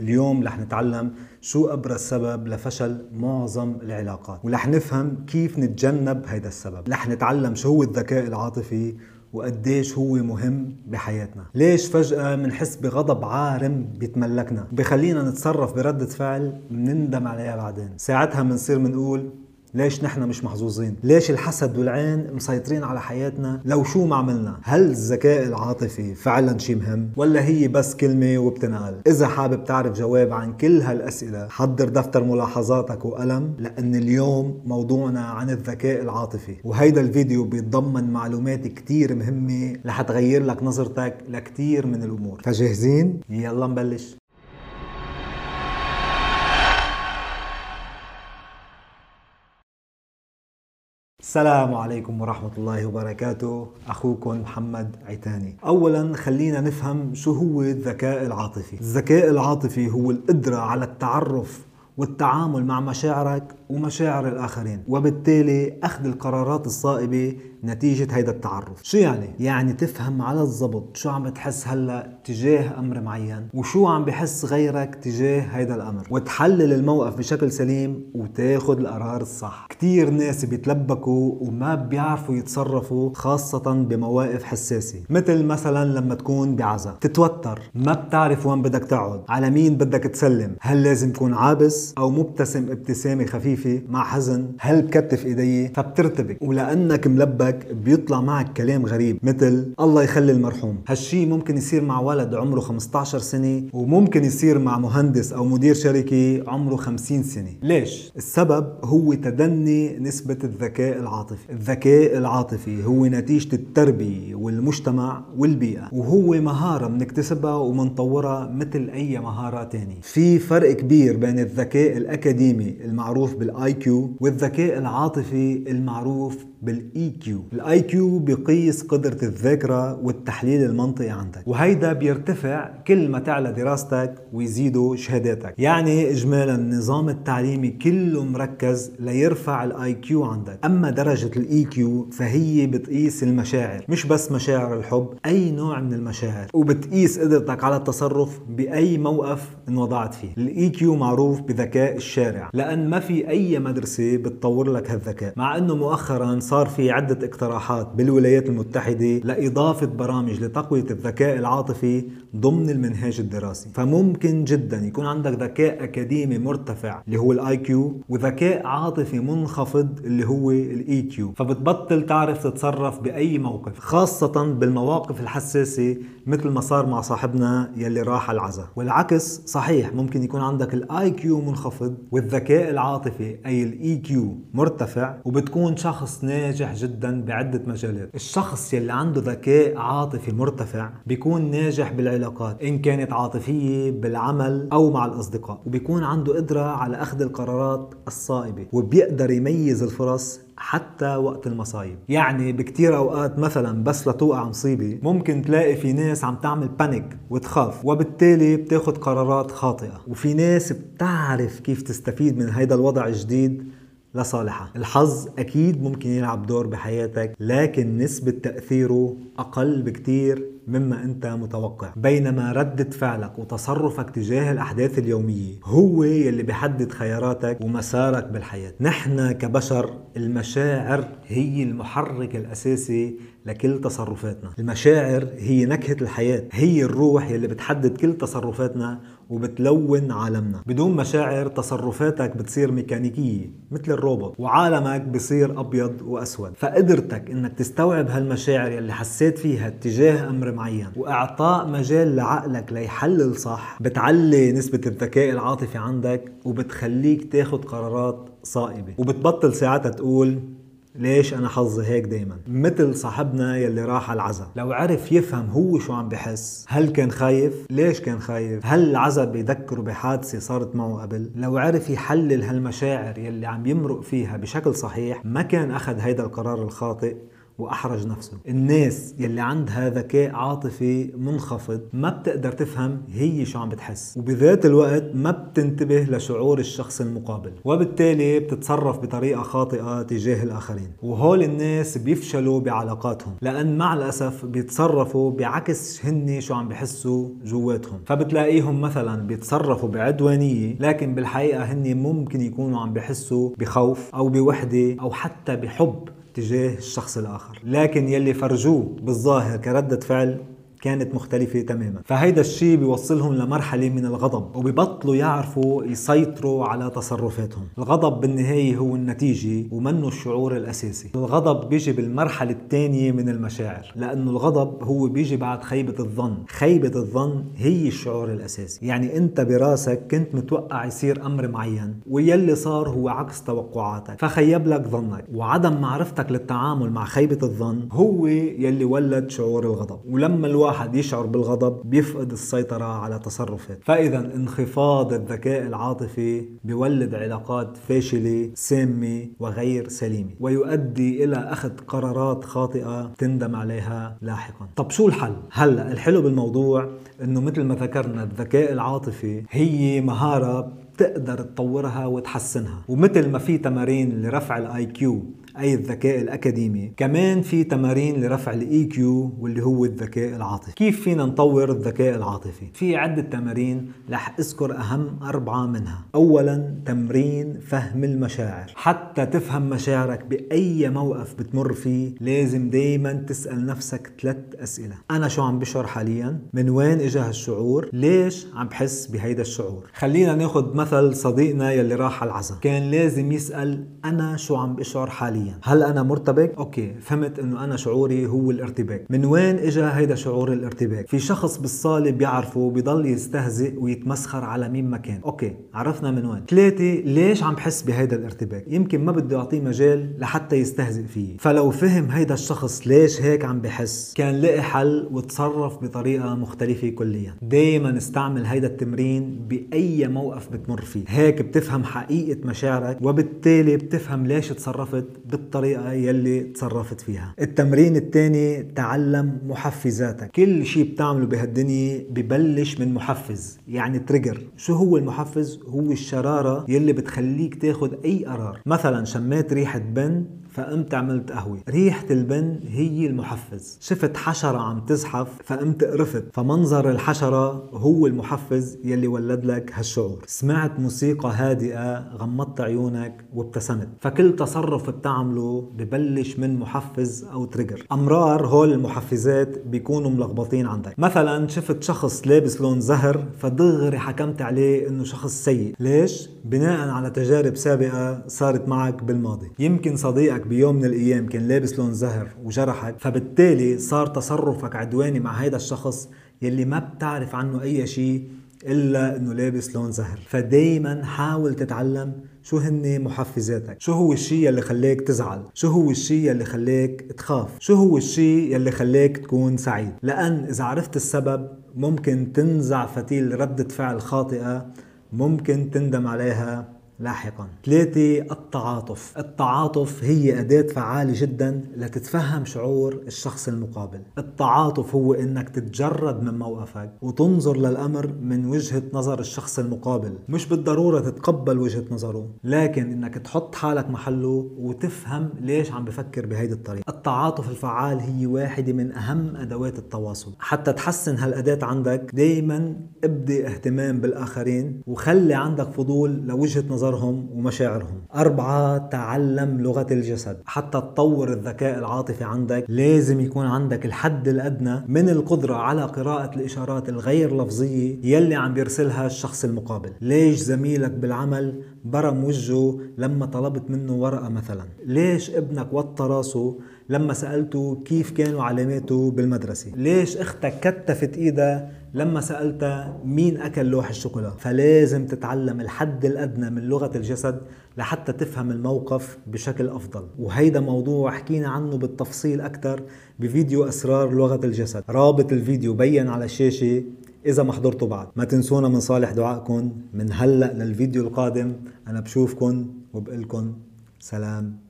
اليوم رح نتعلم شو أبرز سبب لفشل معظم العلاقات ورح نفهم كيف نتجنب هيدا السبب. رح نتعلم شو هو الذكاء العاطفي وقديش هو مهم بحياتنا. ليش فجأة منحس بغضب عارم بيتملكنا؟ بخلينا نتصرف بردة فعل بنندم عليها بعدين. ساعتها منصير منقول ليش نحن مش محظوظين؟ ليش الحسد والعين مسيطرين على حياتنا؟ لو شو ما عملنا هل الذكاء العاطفي فعلا شيء مهم؟ ولا هي بس كلمة وبتنقال إذا حابب تعرف جواب عن كل هالأسئلة حضر دفتر ملاحظاتك وقلم لأن اليوم موضوعنا عن الذكاء العاطفي. وهيدا الفيديو بيتضمن معلومات كتير مهمة رح تغير لك نظرتك لكتير من الأمور. فجاهزين؟ يلا نبلش. السلام عليكم ورحمة الله وبركاته. أخوكم محمد عتاني أولا خلينا نفهم شو هو الذكاء العاطفي. الذكاء العاطفي هو القدرة على التعرف والتعامل مع مشاعرك ومشاعر الآخرين وبالتالي أخذ القرارات الصائبة نتيجة هيدا التعرف. شو يعني؟ يعني تفهم على الضبط شو عم بتحس هلأ تجاه أمر معين وشو عم بحس غيرك تجاه هيدا الأمر. وتحلل الموقف بشكل سليم وتاخد القرار الصح. كتير ناس بيتلبكوا وما بيعرفوا يتصرفوا خاصة بمواقف حساسة. مثل مثلا لما تكون بعزا. تتوتر. ما بتعرف وين بدك تقعد. على مين بدك تسلم. هل لازم تكون عابس أو مبتسم ابتسامة خفيفة؟ مع حزن هل بكتف إيدي؟ فبترتبك. ولأنك ملبك بيطلع معك كلام غريب مثل الله يخلي المرحوم هالشي ممكن يصير مع ولد عمره 15 سنة وممكن يصير مع مهندس أو مدير شركة عمره 50 سنة. ليش؟ السبب هو تدني نسبة الذكاء العاطفي. الذكاء العاطفي هو نتيجة التربية والمجتمع والبيئة وهو مهارة بنكتسبها ومنطورها مثل أي مهارة تانية. في فرق كبير بين الذكاء الأكاديمي المعروف بال IQ والذكاء العاطفي المعروف بال EQ ال IQ بيقيس قدرة الذاكرة والتحليل المنطقي عندك. وهيدا بيرتفع كل ما تعلى دراستك ويزيدوا شهاداتك. يعني اجمالا النظام التعليمي كله مركز ليرفع ال IQ عندك. أما درجة ال EQ فهي بتقيس المشاعر. مش بس مشاعر الحب أي نوع من المشاعر. وبتقيس قدرتك على التصرف بأي موقف انوضعت فيه. ال EQ معروف بذكاء الشارع. لأن ما في أي مدرسة بتطور لك هالذكاء. مع إنه مؤخرا صار في عدة اقتراحات بالولايات المتحدة لإضافة برامج لتقوية الذكاء العاطفي ضمن المنهاج الدراسي. فممكن جدا يكون عندك ذكاء أكاديمي مرتفع اللي هو ال IQ وذكاء عاطفي منخفض اللي هو ال EQ فبتبطل تعرف تتصرف بأي موقف خاصة بالمواقف الحساسة مثل ما صار مع صاحبنا يلي راح العزاء والعكس صحيح ممكن يكون عندك ال IQ منخفض والذكاء العاطفي أي ال EQ مرتفع وبتكون شخص ناجح جدا بعدة مجالات. الشخص يلي عنده ذكاء عاطفي مرتفع بيكون ناجح بالعلاقات إن كانت عاطفية بالعمل أو مع الأصدقاء. وبيكون عنده قدرة على أخذ القرارات الصائبة وبيقدر يميز الفرص حتى وقت المصايب. يعني بكتير أوقات مثلا بس لتوقع مصيبة ممكن تلاقي في ناس عم تعمل بانيك وتخاف وبالتالي بتاخد قرارات خاطئة. وفي ناس بتعرف كيف تستفيد من هيدا الوضع الجديد لصالحها الحظ أكيد ممكن يلعب دور بحياتك لكن نسبة تأثيره أقل بكتير مما أنت متوقع. بينما ردة فعلك وتصرفك تجاه الأحداث اليومية هو يلي بيحدد خياراتك ومسارك بالحياة. نحن كبشر المشاعر هي المحرك الأساسي لكل تصرفاتنا. المشاعر هي نكهة الحياة هي الروح يلي بتحدد كل تصرفاتنا وبتلون عالمنا. بدون مشاعر تصرفاتك بتصير ميكانيكية مثل الروبوت وعالمك بصير أبيض وأسود. فقدرتك إنك تستوعب هالمشاعر يلي حسيت فيها تجاه أمر معين. وإعطاء مجال لعقلك ليحلل صح. بتعلي نسبة الذكاء العاطفي عندك وبتخليك تاخد قرارات صائبة. وبتبطل ساعتها تقول ليش أنا حظي هيك دايما؟ مثل صاحبنا يلي راح على العزا. لو عرف يفهم هو شو عم بحس هل كان خايف؟ ليش كان خايف؟ هل العزا بيذكره بحادثة صارت معه قبل؟ لو عرف يحلل هالمشاعر يلي عم يمرق فيها بشكل صحيح ما كان أخذ هيدا القرار الخاطئ. وأحرج نفسه. الناس يلي عندها ذكاء عاطفي منخفض ما بتقدر تفهم هي شو عم بتحس. وبذات الوقت ما بتنتبه لشعور الشخص المقابل. وبالتالي بتتصرف بطريقة خاطئة تجاه الآخرين. وهول الناس بيفشلوا بعلاقاتهم. لأن مع الأسف بيتصرفوا بعكس هن شو عم بحسوا جواتهم. فبتلاقيهم مثلا بيتصرفوا بعدوانية لكن بالحقيقة هن ممكن يكونوا عم بحسوا بخوف أو بوحدة أو حتى بحب. تجاه الشخص الآخر. لكن يلي فرجوه بالظاهر كردة فعل كانت مختلفة تماما. فهيدا الشيء بيوصلهم لمرحلة من الغضب وبيبطلوا يعرفوا يسيطروا على تصرفاتهم. الغضب بالنهاية هو النتيجة ومنه الشعور الأساسي. الغضب بيجي بالمرحلة الثانية من المشاعر لأنه الغضب هو بيجي بعد خيبة الظن. خيبة الظن هي الشعور الأساسي. يعني أنت براسك كنت متوقع يصير أمر معين ويلي صار هو عكس توقعاتك. فخيب لك ظنك. وعدم معرفتك للتعامل مع خيبة الظن هو يلي ولد شعور الغضب. ولما الواحد الواحد يشعر بالغضب بيفقد السيطرة على تصرفاته فإذا انخفاض الذكاء العاطفي بيولد علاقات فاشلة سامة وغير سليمة ويؤدي إلى أخذ قرارات خاطئة تندم عليها لاحقا طب شو الحل؟ هلأ الحلو بالموضوع إنه مثل ما ذكرنا الذكاء العاطفي هي مهارة بتقدر تطورها وتحسنها. ومثل ما في تمارين لرفع ال IQ أي الذكاء الأكاديمي كمان في تمارين لرفع ال EQ واللي هو الذكاء العاطفي. كيف فينا نطور الذكاء العاطفي؟ في عدة تمارين رح أذكر أهم أربعة منها. اولا تمرين فهم المشاعر. حتى تفهم مشاعرك بأي موقف بتمر فيه لازم دايما تسأل نفسك ثلاث أسئلة. أنا شو عم بشعر حاليا؟ من وين اجى هالشعور ليش عم بحس بهيدا الشعور؟ خلينا ناخذ مثل صديقنا يلي راح على العزاء. كان لازم يسأل أنا شو عم بشعر حاليا؟ هل أنا مرتبك؟ okay فهمت إنه أنا شعوري هو الارتباك. من وين اجى هيدا شعور الارتباك؟ في شخص بالصالة بيعرفه بضل يستهزئ ويتمسخر على مين ما كان. okay عرفنا من وين. ثلاثة ليش عم بحس بهيدا الارتباك؟ يمكن ما بده يعطيه مجال لحتى يستهزئ فيه. فلو فهم هيدا الشخص ليش هيك عم بحس كان لقي حل وتصرف بطريقة كليا. دائما استعمل هيدا التمرين بأي موقف بتمر فيه. هيك بتفهم حقيقة مشاعرك وبالتالي بتفهم ليش تصرفت بالطريقة يلي تصرفت فيها. التمرين الثاني تعلم محفزاتك. كل شيء بتعمله بهالدنيا ببلش من محفز يعني تريجر شو هو المحفز؟ هو الشرارة يلي بتخليك تاخد أي قرار. مثلا شميت ريحة بن فقمت عملت قهوة. ريحة البن هي المحفز. شفت حشرة عم تزحف فقمت قرفت. فمنظر الحشرة هو المحفز يلي ولد لك هالشعور. سمعت موسيقى هادئة غمضت عيونك وابتسمت. فكل تصرف بتعمله ببلش من محفز أو تريجر أمرار هول المحفزات بيكونوا ملخبطين عندك. مثلا شفت شخص لابس لون زهر فدغري حكمت عليه إنه شخص سيء. ليش؟ بناء على تجارب سابقة صارت معك بالماضي. يمكن صديقك بيوم من الأيام كان لابس لون زهر وجرحك فبالتالي صار تصرفك عدواني مع هيدا الشخص يلي ما بتعرف عنه أي شيء إلا إنه لابس لون زهر. فدايما حاول تتعلم شو هن محفزاتك. شو هو الشيء يلي خلاك تزعل؟ شو هو الشيء يلي خلاك تخاف؟ شو هو الشيء يلي خلاك تكون سعيد؟ لأن إذا عرفت السبب ممكن تنزع فتيل ردة فعل خاطئة ممكن تندم عليها لاحقا. ثلاثة التعاطف. التعاطف هي أداة فعالة جدا لتتفهم شعور الشخص المقابل. التعاطف هو أنك تتجرد من موقفك وتنظر للأمر من وجهة نظر الشخص المقابل. مش بالضرورة تتقبل وجهة نظره لكن أنك تحط حالك محله وتفهم ليش عم بفكر بهيدي الطريقة. التعاطف الفعال هي واحدة من أهم أدوات التواصل. حتى تحسن هالأداة عندك دايما ابدي اهتمام بالآخرين وخلي عندك فضول لوجهة نظر نظرهم ومشاعرهم. أربعة تعلم لغة الجسد. حتى تطور الذكاء العاطفي عندك. لازم يكون عندك الحد الأدنى من القدرة على قراءة الإشارات الغير لفظية يلي عم بيرسلها الشخص المقابل. ليش زميلك بالعمل برم وجهه لما طلبت منه ورقة مثلا؟ ليش ابنك وطى راسه لما سألته كيف كانوا علاماته بالمدرسة؟ ليش أختك كتفت ايدها لما سألتها مين أكل لوح الشوكولا فلازم تتعلم الحد الأدنى من لغة الجسد لحتى تفهم الموقف بشكل أفضل. وهيدا موضوع حكينا عنه بالتفصيل أكثر بفيديو أسرار لغة الجسد. رابط الفيديو بين على الشاشة إذا ما حضرتوا بعد ما تنسونا من صالح دعائكم. من هلأ للفيديو القادم أنا بشوفكم وبقلكم سلام.